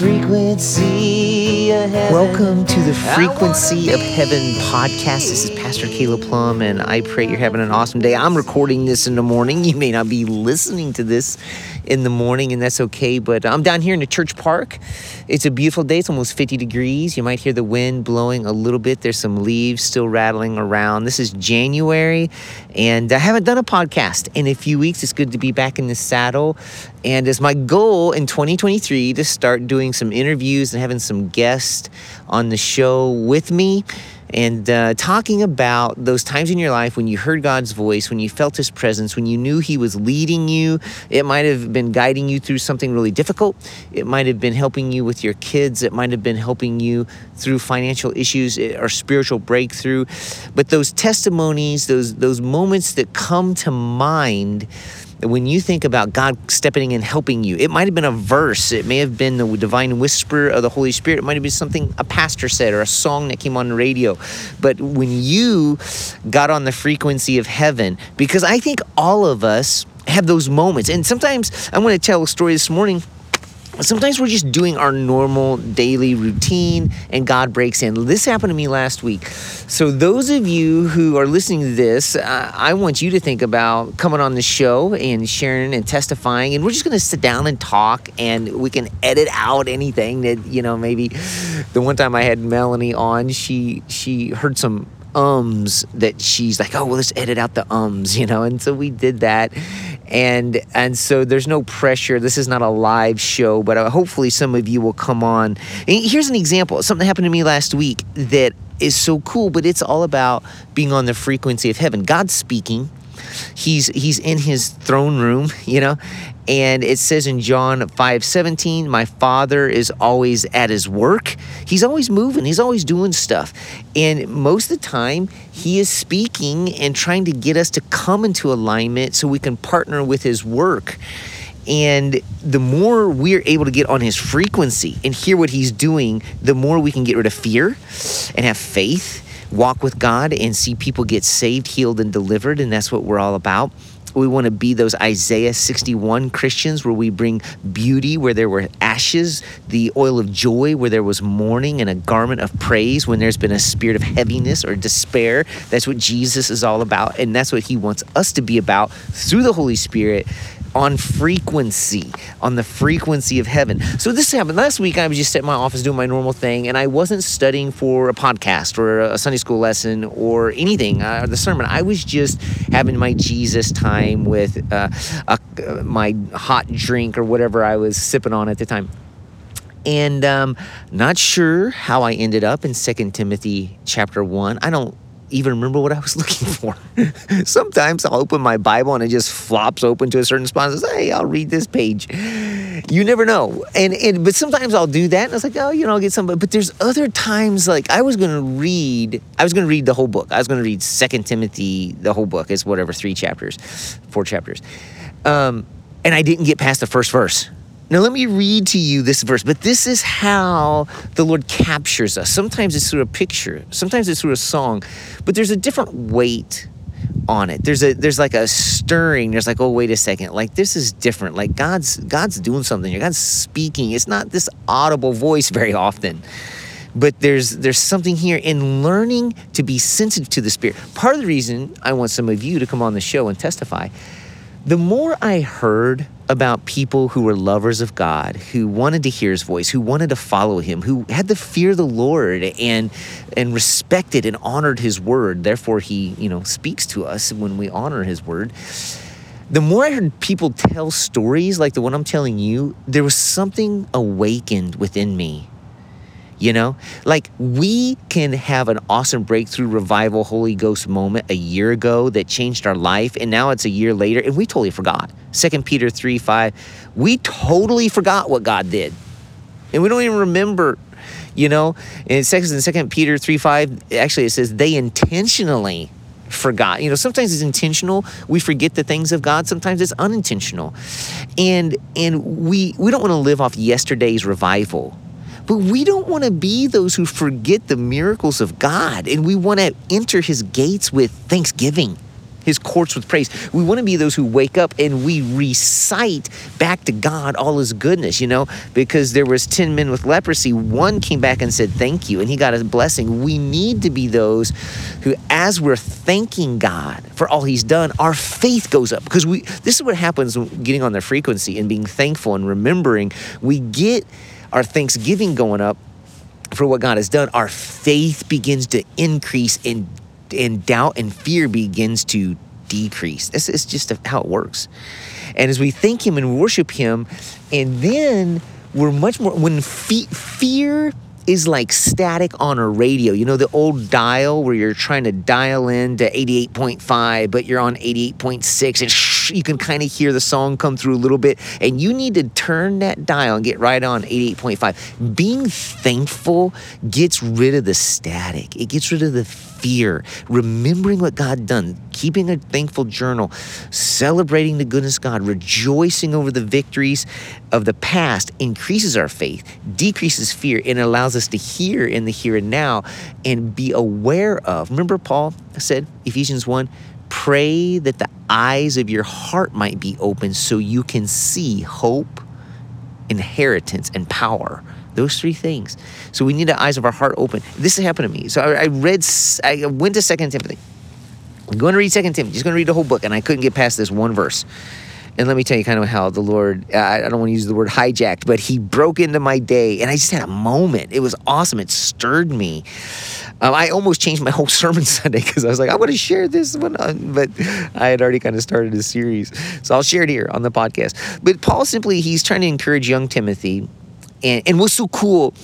frequency of heaven. Welcome to the Frequency of Heaven podcast. This is Pastor Caleb Plum, and I pray you're having an awesome day. I'm recording this in the morning. You may not be listening to this in the morning, and that's okay. But I'm down here in the church park. It's a beautiful day. It's almost 50 degrees. You might hear the wind blowing a little bit. There's some leaves still rattling around. This is January, and I haven't done a podcast in a few weeks. It's good to be back in the saddle. And it's my goal in 2023 to start doing some interviews and having some guests on the show with me and uh, talking about those times in your life when you heard God's voice, when you felt His presence, when you knew He was leading you. It might have been guiding you through something really difficult. It might have been helping you with your kids. It might have been helping you through financial issues eh, or spiritual breakthrough. But those testimonies, those those moments that come to mind when you think about God stepping in and helping you, it might have been a verse, it may have been the divine whisper of the Holy Spirit, it might have been something a pastor said or a song that came on the radio. But when you got on the frequency of heaven, because I think all of us have those moments, and sometimes I want to tell a story this morning sometimes we're just doing our normal daily routine and God breaks in. This happened to me last week. So, those of you who are listening to this, uh, I want you to think about coming on the show and sharing and testifying. And we're just going to sit down and talk and we can edit out anything that, you know, maybe the one time I had Melanie on, she she heard some ums that she's like, oh, well, let's edit out the ums, you know? And so we did that and and so there's no pressure. This is not a live show but uh, hopefully some of you will come on. And here's an example. Something happened to me last week that is so cool but it's all about being on the frequency of heaven. God's speaking he's he's in his throne room you know and it says in John 5 17, my father is always at his work. He's always moving, he's always doing stuff. And most of the time, he is speaking and trying to get us to come into alignment so we can partner with his work. And the more we're able to get on his frequency and hear what he's doing, the more we can get rid of fear and have faith, walk with God, and see people get saved, healed, and delivered. And that's what we're all about. We want to be those Isaiah 61 Christians where we bring beauty where there were ashes, the oil of joy where there was mourning, and a garment of praise when there's been a spirit of heaviness or despair. That's what Jesus is all about. And that's what he wants us to be about through the Holy Spirit on frequency, on the frequency of heaven. So this happened last week. I was just at my office doing my normal thing, and I wasn't studying for a podcast or a Sunday school lesson or anything, uh, the sermon. I was just having my Jesus time with uh, a, uh, my hot drink or whatever I was sipping on at the time. And um, not sure how I ended up in Second Timothy chapter 1. I don't even remember what I was looking for. Sometimes I'll open my Bible and it just flops open to a certain spot and says, hey, I'll read this page. You never know. And, and but sometimes I'll do that and I was like, oh, you know, I'll get some. But there's other times like I was to read, I was to read the whole book. I was to read Second Timothy, the whole book. It's whatever, three chapters, four chapters. Um, and I didn't get past the first verse. Now, let me read to you this verse, but this is how the Lord captures us. Sometimes it's through a picture, sometimes it's through a song, but there's a different weight on it. There's a there's like a stirring. There's like, oh, wait a second. Like this is different. Like God's God's doing something. God's speaking. It's not this audible voice very often. But there's there's something here in learning to be sensitive to the Spirit. Part of the reason I want some of you to come on the show and testify the more I heard about people who were lovers of God, who wanted to hear his voice, who wanted to follow him, who had to fear the Lord and and respected and honored his word, therefore he, you know, speaks to us when we honor his word. The more I heard people tell stories like the one I'm telling you, there was something awakened within me you know, like we can have an awesome breakthrough revival Holy Ghost moment a year ago that changed our life, and now it's a year later, and we totally forgot. Second Peter 3 5, we totally forgot what God did. And we don't even remember, you know. In second, second Peter 3 5, actually it says they intentionally forgot. You know, sometimes it's intentional. We forget the things of God. Sometimes it's unintentional. And and we we don't want to live off yesterday's revival. But we don't want to be those who forget the miracles of God, and we want to enter his gates with thanksgiving. His courts with praise. We want to be those who wake up and we recite back to God all his goodness, you know, because there was 10 men with leprosy, one came back and said thank you and he got a blessing. We need to be those who as we're thanking God for all he's done, our faith goes up. Because we this is what happens getting on the frequency and being thankful and remembering, we get our thanksgiving going up for what God has done, our faith begins to increase and and doubt and fear begins to decrease. This is just how it works. And as we thank Him and worship Him, and then we're much more, when fe- fear is like static on a radio. You know, the old dial where you're trying to dial in to 88.5, but you're on 88.6 and shh, you can kind of hear the song come through a little bit. And you need to turn that dial and get right on 88.5. Being thankful gets rid of the static, it gets rid of the fear, remembering what God done, keeping a thankful journal, celebrating the goodness God, rejoicing over the victories of the past increases our faith, decreases fear, and allows us to hear in the here and now and be aware of. Remember, Paul said, Ephesians 1 pray that the eyes of your heart might be open so you can see hope, inheritance, and power those three things. So we need the eyes of our heart open. This happened to me. So I, I read, I went to Second Timothy. I'm going to read Second Timothy. Just going to read the whole book, and I couldn't get past this one verse. And let me tell you kind of how the Lord, I don't want to use the word hijacked, but He broke into my day. And I just had a moment. It was awesome. It stirred me. Um, I almost changed my whole sermon Sunday because I was like, I want to share this one, on, but I had already kind of started a series. So I'll share it here on the podcast. But Paul simply, he's trying to encourage young Timothy and, and what's so cool,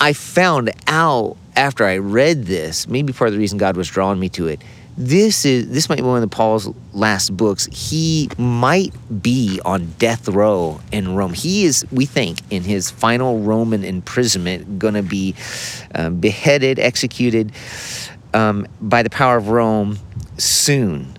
I found out after I read this, maybe part of the reason God was drawing me to it. This is this might be one of Paul's last books. He might be on death row in Rome. He is, we think, in his final Roman imprisonment, going to be um, beheaded, executed um, by the power of Rome soon.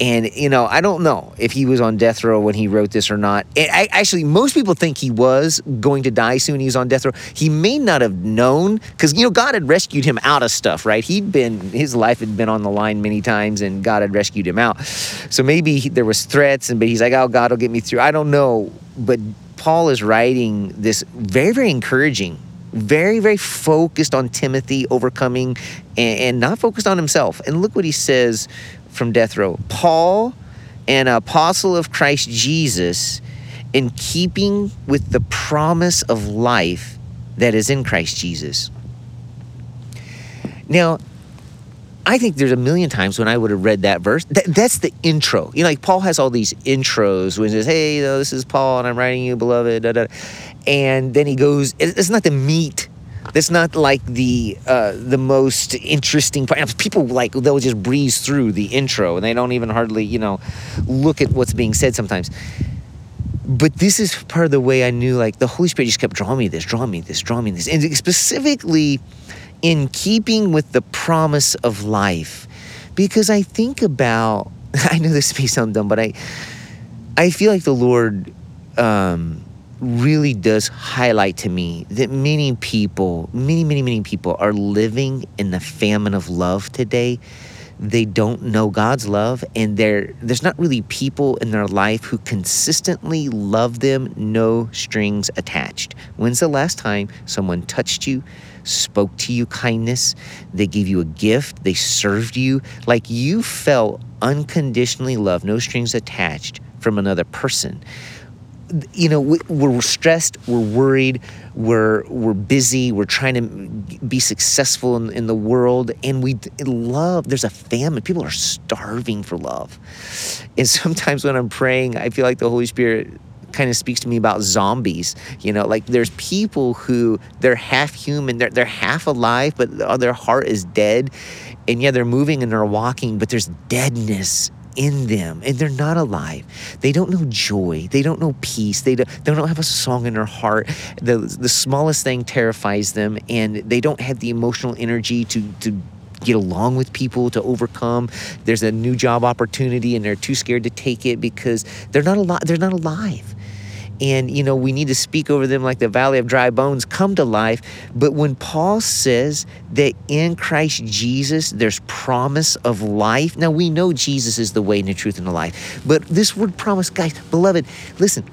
And, you know, I don't know if he was on death row when he wrote this or not. I, actually, most people think he was going to die soon. He was on death row. He may not have known because, you know, God had rescued him out of stuff, right? He'd been, his life had been on the line many times and God had rescued him out. So maybe he, there was threats, and but he's like, oh, God will get me through. I don't know. But Paul is writing this very, very encouraging very, very focused on Timothy overcoming and, and, not focused on himself. And look what he says from death row. Paul, an apostle of Christ Jesus, in keeping with the promise of life that is in Christ Jesus. Now, I think there's a million times when I would have read that verse. That, that's the intro. You know, like Paul has all these intros when he says, "Hey, you know, this is Paul, and I'm writing you, beloved," da, da. and then he goes. It's not the meat that's not like the uh, the most interesting part. People like they'll just breeze through the intro and they don't even hardly you know look at what's being said sometimes. But this is part of the way I knew like the Holy Spirit just kept drawing me this, drawing me this, drawing me this, and specifically in keeping with the promise of life, because I think about I know this may sound dumb, but I I feel like the Lord. Um, really does highlight to me that many people, many, many, many people are living in the famine of love today. They don't know God's love, and there's not really people in their life who consistently love them, no strings attached. When's the last time someone touched you, spoke to you kindness, they gave you a gift, they served you, like you felt unconditionally loved, no strings attached from another person? You know we're stressed we're worried we're we're busy we're trying to be successful in, in the world and we love there's a famine. People are starving for love. And sometimes when i'm praying i feel like the holy spirit kind of speaks to me about zombies you know like there's people who they're half human they're, they're half alive but their heart is dead and yeah they're moving and they're walking but there's deadness in them and they're not alive. They don't know joy. They don't know peace. They don't, they don't have a song in their heart. The, the smallest thing terrifies them and they don't have the emotional energy to, to get along with people to overcome there's a new job opportunity and they're too scared to take it because they're not alive they're not alive and you know we need to speak over them like the valley of dry bones come to life but when paul says that in christ jesus there's promise of life now we know jesus is the way and the truth and the life but this word promise guys beloved listen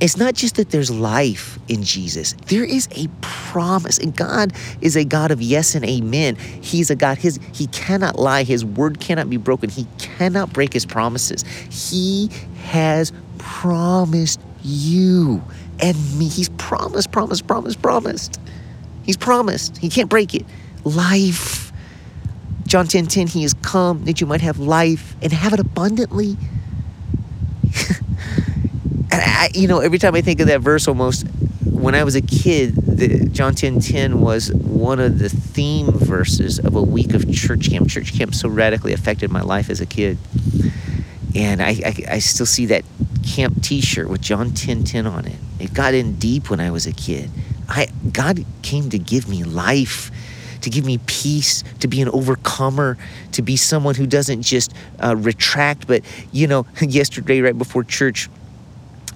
it's not just that there's life in Jesus. There is a promise. And God is a God of yes and amen. He's a God, his he cannot lie. His word cannot be broken. He cannot break his promises. He has promised you and me. He's promised, promised, promised, promised. He's promised. He can't break it. Life. John 10 10, He has come that you might have life and have it abundantly. and I, you know, every time I think of that verse, almost when I was a kid, the, John 10 10 was one of the theme verses of a week of church camp. Church camp so radically affected my life as a kid. And I, I, I still see that camp t-shirt with John 10 10 on it. It got in deep when I was a kid. I God came to give me life, to give me peace, to be an overcomer, to be someone who doesn't just uh, retract. But you know, yesterday right before church,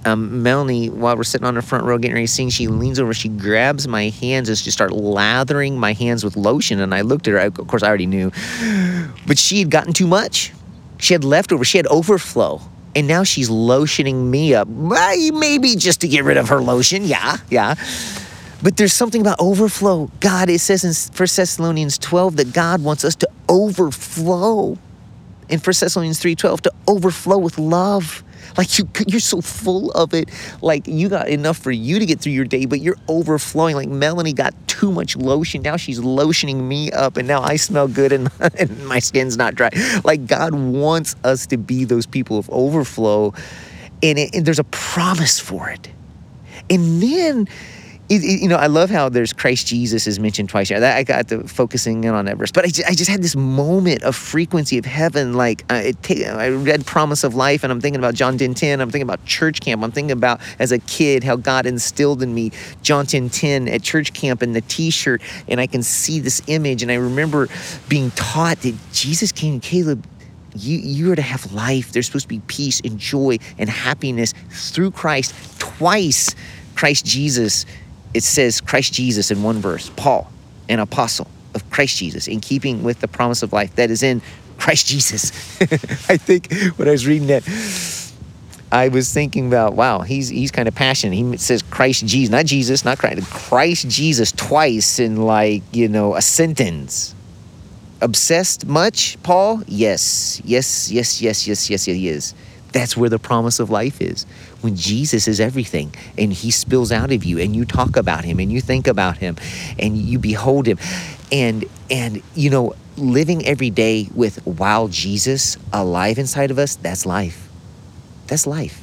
um, Melanie, while we're sitting on the front row getting ready to sing, she leans over, she grabs my hands and just start lathering my hands with lotion. And I looked at her. I, of course, I already knew, but she had gotten too much. She had leftover. She had overflow and now she's lotioning me up. Maybe just to get rid of her lotion. Yeah, yeah. But there's something about overflow. God, it says in 1 Thessalonians 12 that God wants us to overflow. In 1 Thessalonians 3:12 to overflow with love. Like you, you're so full of it. Like you got enough for you to get through your day, but you're overflowing. Like Melanie got too much lotion. Now she's lotioning me up, and now I smell good, and, and my skin's not dry. Like God wants us to be those people of overflow, and, it, and there's a promise for it. And then you know, I love how there's Christ Jesus is mentioned twice. I got to focusing in on that verse, but I just, I just had this moment of frequency of heaven. Like uh, it, I read Promise of Life, and I'm thinking about John 10 10. I'm thinking about church camp. I'm thinking about as a kid how God instilled in me John 10 10 at church camp and the T-shirt, and I can see this image. And I remember being taught that Jesus came, to Caleb, you, you are to have life. There's supposed to be peace and joy and happiness through Christ. Twice, Christ Jesus it says Christ Jesus in one verse, Paul, an apostle of Christ Jesus, in keeping with the promise of life that is in Christ Jesus. I think when I was reading that, I was thinking about, wow, he's he's kind of passionate. He says Christ Jesus, not Jesus, not Christ, Christ Jesus twice in like, you know, a sentence. Obsessed much, Paul? Yes, yes, yes, yes, yes, yes, yes he is. That's where the promise of life is. When Jesus is everything and he spills out of you and you talk about him and you think about him and you behold him. And and you know, living every day with wow Jesus alive inside of us, that's life. That's life.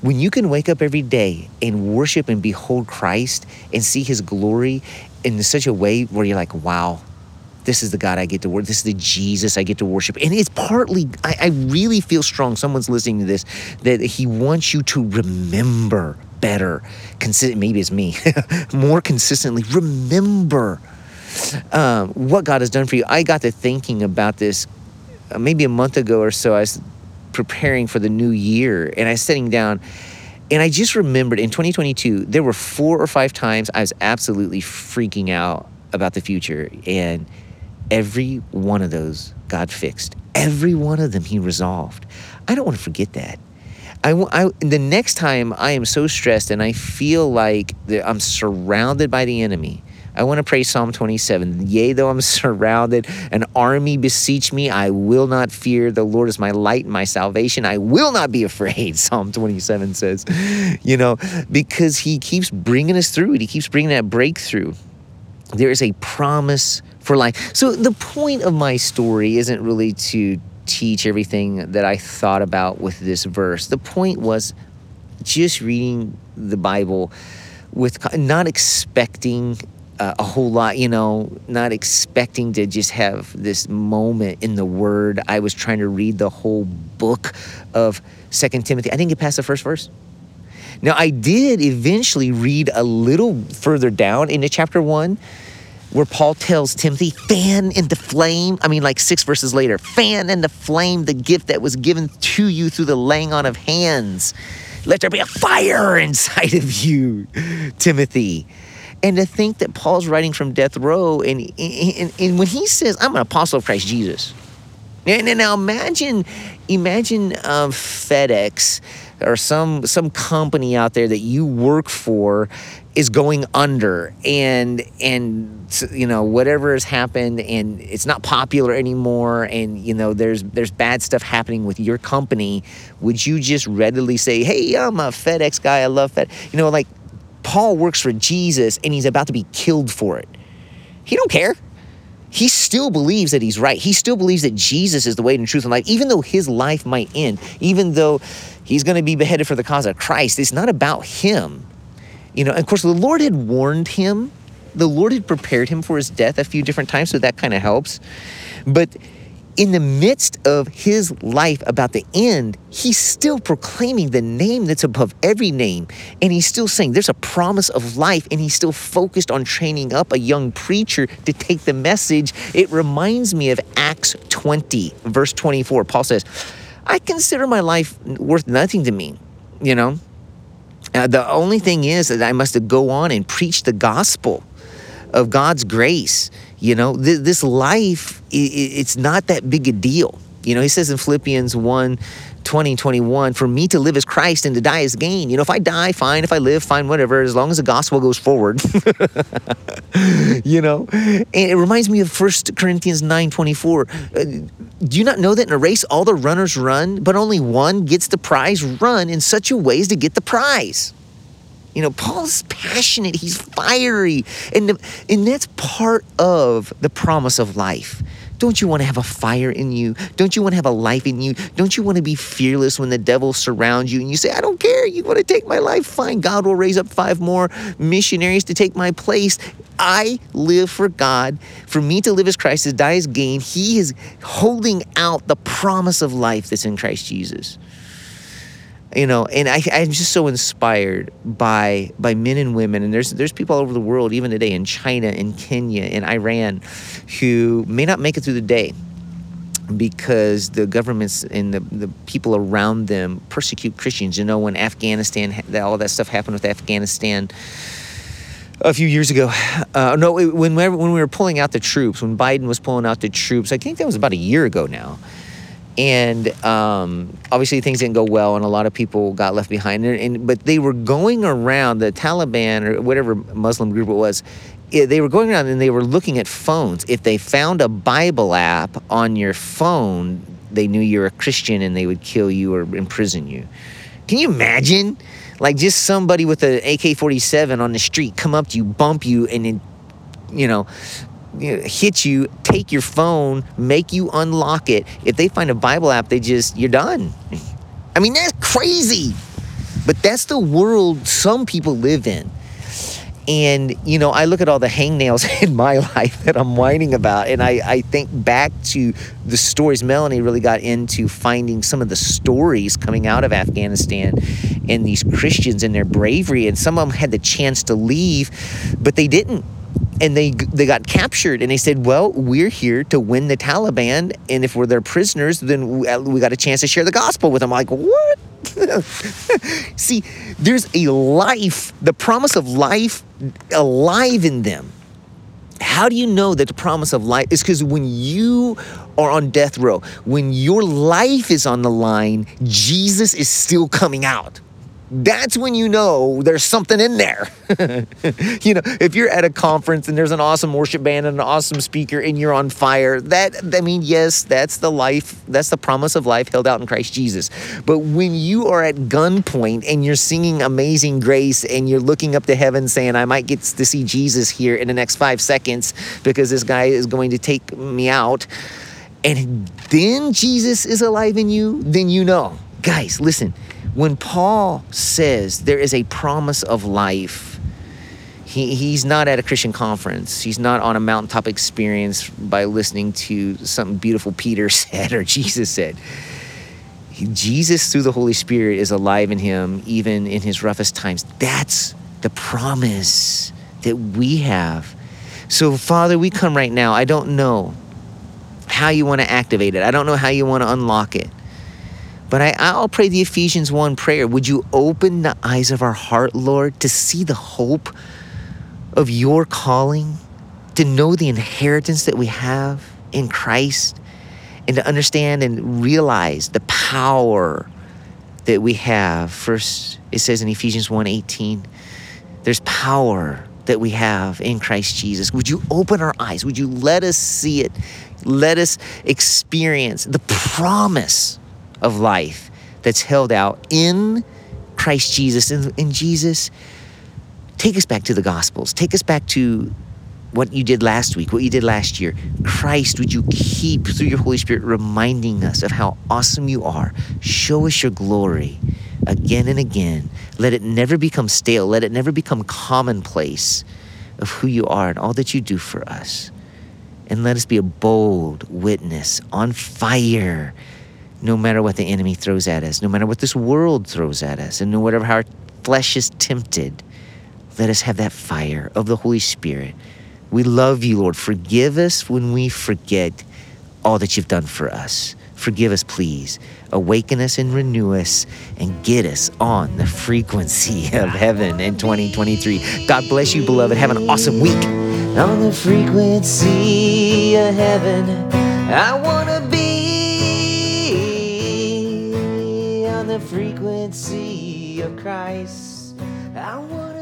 When you can wake up every day and worship and behold Christ and see his glory in such a way where you're like, wow, this is the God I get to worship. This is the Jesus I get to worship. And it's partly, I, I really feel strong, someone's listening to this, that He wants you to remember better. Consi- maybe it's me, more consistently. Remember um, what God has done for you. I got to thinking about this uh, maybe a month ago or so. I was preparing for the new year and I was sitting down. And I just remembered in 2022, there were four or five times I was absolutely freaking out about the future. And Every one of those God fixed. Every one of them He resolved. I don't want to forget that. I, I, the next time I am so stressed and I feel like I'm surrounded by the enemy, I want to pray Psalm 27. Yea, though I'm surrounded, an army beseech me, I will not fear. The Lord is my light and my salvation. I will not be afraid, Psalm 27 says. You know, because he keeps bringing us through it, he keeps bringing that breakthrough. There is a promise for life. So the point of my story isn't really to teach everything that I thought about with this verse. The point was just reading the Bible with not expecting uh, a whole lot, you know, not expecting to just have this moment in the Word. I was trying to read the whole book of Second Timothy. I didn't get past the first verse. Now, I did eventually read a little further down into chapter one where Paul tells Timothy, fan into flame. I mean, like six verses later, fan into flame the gift that was given to you through the laying on of hands. Let there be a fire inside of you, Timothy. And to think that Paul's writing from death row, and, and, and when he says, I'm an apostle of Christ Jesus. And, and now imagine, imagine um, FedEx or some some company out there that you work for is going under and and you know whatever has happened and it's not popular anymore and you know there's there's bad stuff happening with your company would you just readily say hey i'm a fedex guy i love fed you know like paul works for jesus and he's about to be killed for it he don't care he still believes that he's right. He still believes that Jesus is the way and truth and life, even though his life might end, even though he's going to be beheaded for the cause of Christ. It's not about him. You know, of course, the Lord had warned him. The Lord had prepared him for his death a few different times, so that kind of helps. But in the midst of his life about the end, he's still proclaiming the name that's above every name. And he's still saying there's a promise of life, and he's still focused on training up a young preacher to take the message. It reminds me of Acts 20, verse 24. Paul says, I consider my life worth nothing to me, you know? Uh, the only thing is that I must go on and preach the gospel of God's grace you know, th- this life, it's not that big a deal. You know, he says in Philippians 1 20, 21, for me to live as Christ and to die as gain. You know, if I die, fine. If I live, fine, whatever, as long as the gospel goes forward. you know, and it reminds me of 1 Corinthians 9 24. Uh, do you not know that in a race all the runners run, but only one gets the prize? Run in such a way as to get the prize. You know, Paul's passionate, he's fiery, and, and that's part of the promise of life. Don't you want to have a fire in you? Don't you want to have a life in you? Don't you want to be fearless when the devil surrounds you and you say, I don't care, you want to take my life? Fine, God will raise up five more missionaries to take my place. I live for God. For me to live as Christ, to die as gain. He is holding out the promise of life that's in Christ Jesus you know and I, i'm just so inspired by by men and women and there's there's people all over the world even today in china in kenya in iran who may not make it through the day because the governments and the, the people around them persecute christians you know when afghanistan all that stuff happened with afghanistan a few years ago. Uh, no, when, when we were pulling out the troops, when Biden was pulling out the troops, I think that was about a year ago now and um, obviously things didn't go well and a lot of people got left behind. And, and, but they were going around the taliban or whatever muslim group it was they were going around and they were looking at phones. If they found a bible app on your phone they knew you were a christian and they would kill you or imprison you. Can you imagine? Like just somebody with an ak-47 on the street come up to you bump you and then you know you know, hit you, take your phone, make you unlock it. If they find a Bible app, they just, you're done. I mean, that's crazy. But that's the world some people live in. And, you know, I look at all the hangnails in my life that I'm whining about, and I, I think back to the stories Melanie really got into finding some of the stories coming out of Afghanistan and these Christians and their bravery. And some of them had the chance to leave, but they didn't and they they got captured and they said well we're here to win the taliban and if we're their prisoners then we, got a chance to share the gospel with them. I'm like what? See there's a life the promise of life alive in them. How do you know that the promise of life is because when you are on death row when your life is on the line jesus is still coming out that's when you know there's something in there. you know, if you're at a conference and there's an awesome worship band and an awesome speaker and you're on fire, that I mean, yes, that's the life, that's the promise of life held out in Christ Jesus. But when you are at gunpoint and you're singing Amazing Grace and you're looking up to heaven saying, I might get to see Jesus here in the next five seconds because this guy is going to take me out, and then Jesus is alive in you, then you know. Guys, listen when Paul says there is a promise of life, he, he's not at a Christian conference. He's not on a mountaintop experience by listening to something beautiful Peter said or Jesus said. Jesus, through the Holy Spirit, is alive in him, even in his roughest times. That's the promise that we have. So, Father, we come right now. I don't know how you want to activate it, I don't know how you want to unlock it. But I, I'll pray the Ephesians 1 prayer. Would you open the eyes of our heart, Lord, to see the hope of your calling, to know the inheritance that we have in Christ, and to understand and realize the power that we have. First, it says in Ephesians 1:18, there's power that we have in Christ Jesus. Would you open our eyes? Would you let us see it? Let us experience the promise of life that's held out in Christ Jesus. And in Jesus, take us back to the Gospels. Take us back to what you did last week, what you did last year. Christ, would you keep, through your Holy Spirit, reminding us of how awesome you are? Show us your glory again and again. Let it never become stale. Let it never become commonplace of who you are and all that you do for us. And let us be a bold witness on fire, no matter what the enemy throws at us, no matter what this world throws at us, and no matter how our flesh is tempted. Let us have that fire of the Holy Spirit we love you, Lord. Forgive us when we forget all that you've done for us. Forgive us, please. Awaken us and renew us and get us on the frequency of heaven in 2023. God bless you, beloved. Have an awesome week. On the frequency of heaven, I want to frequency of Christ. I want.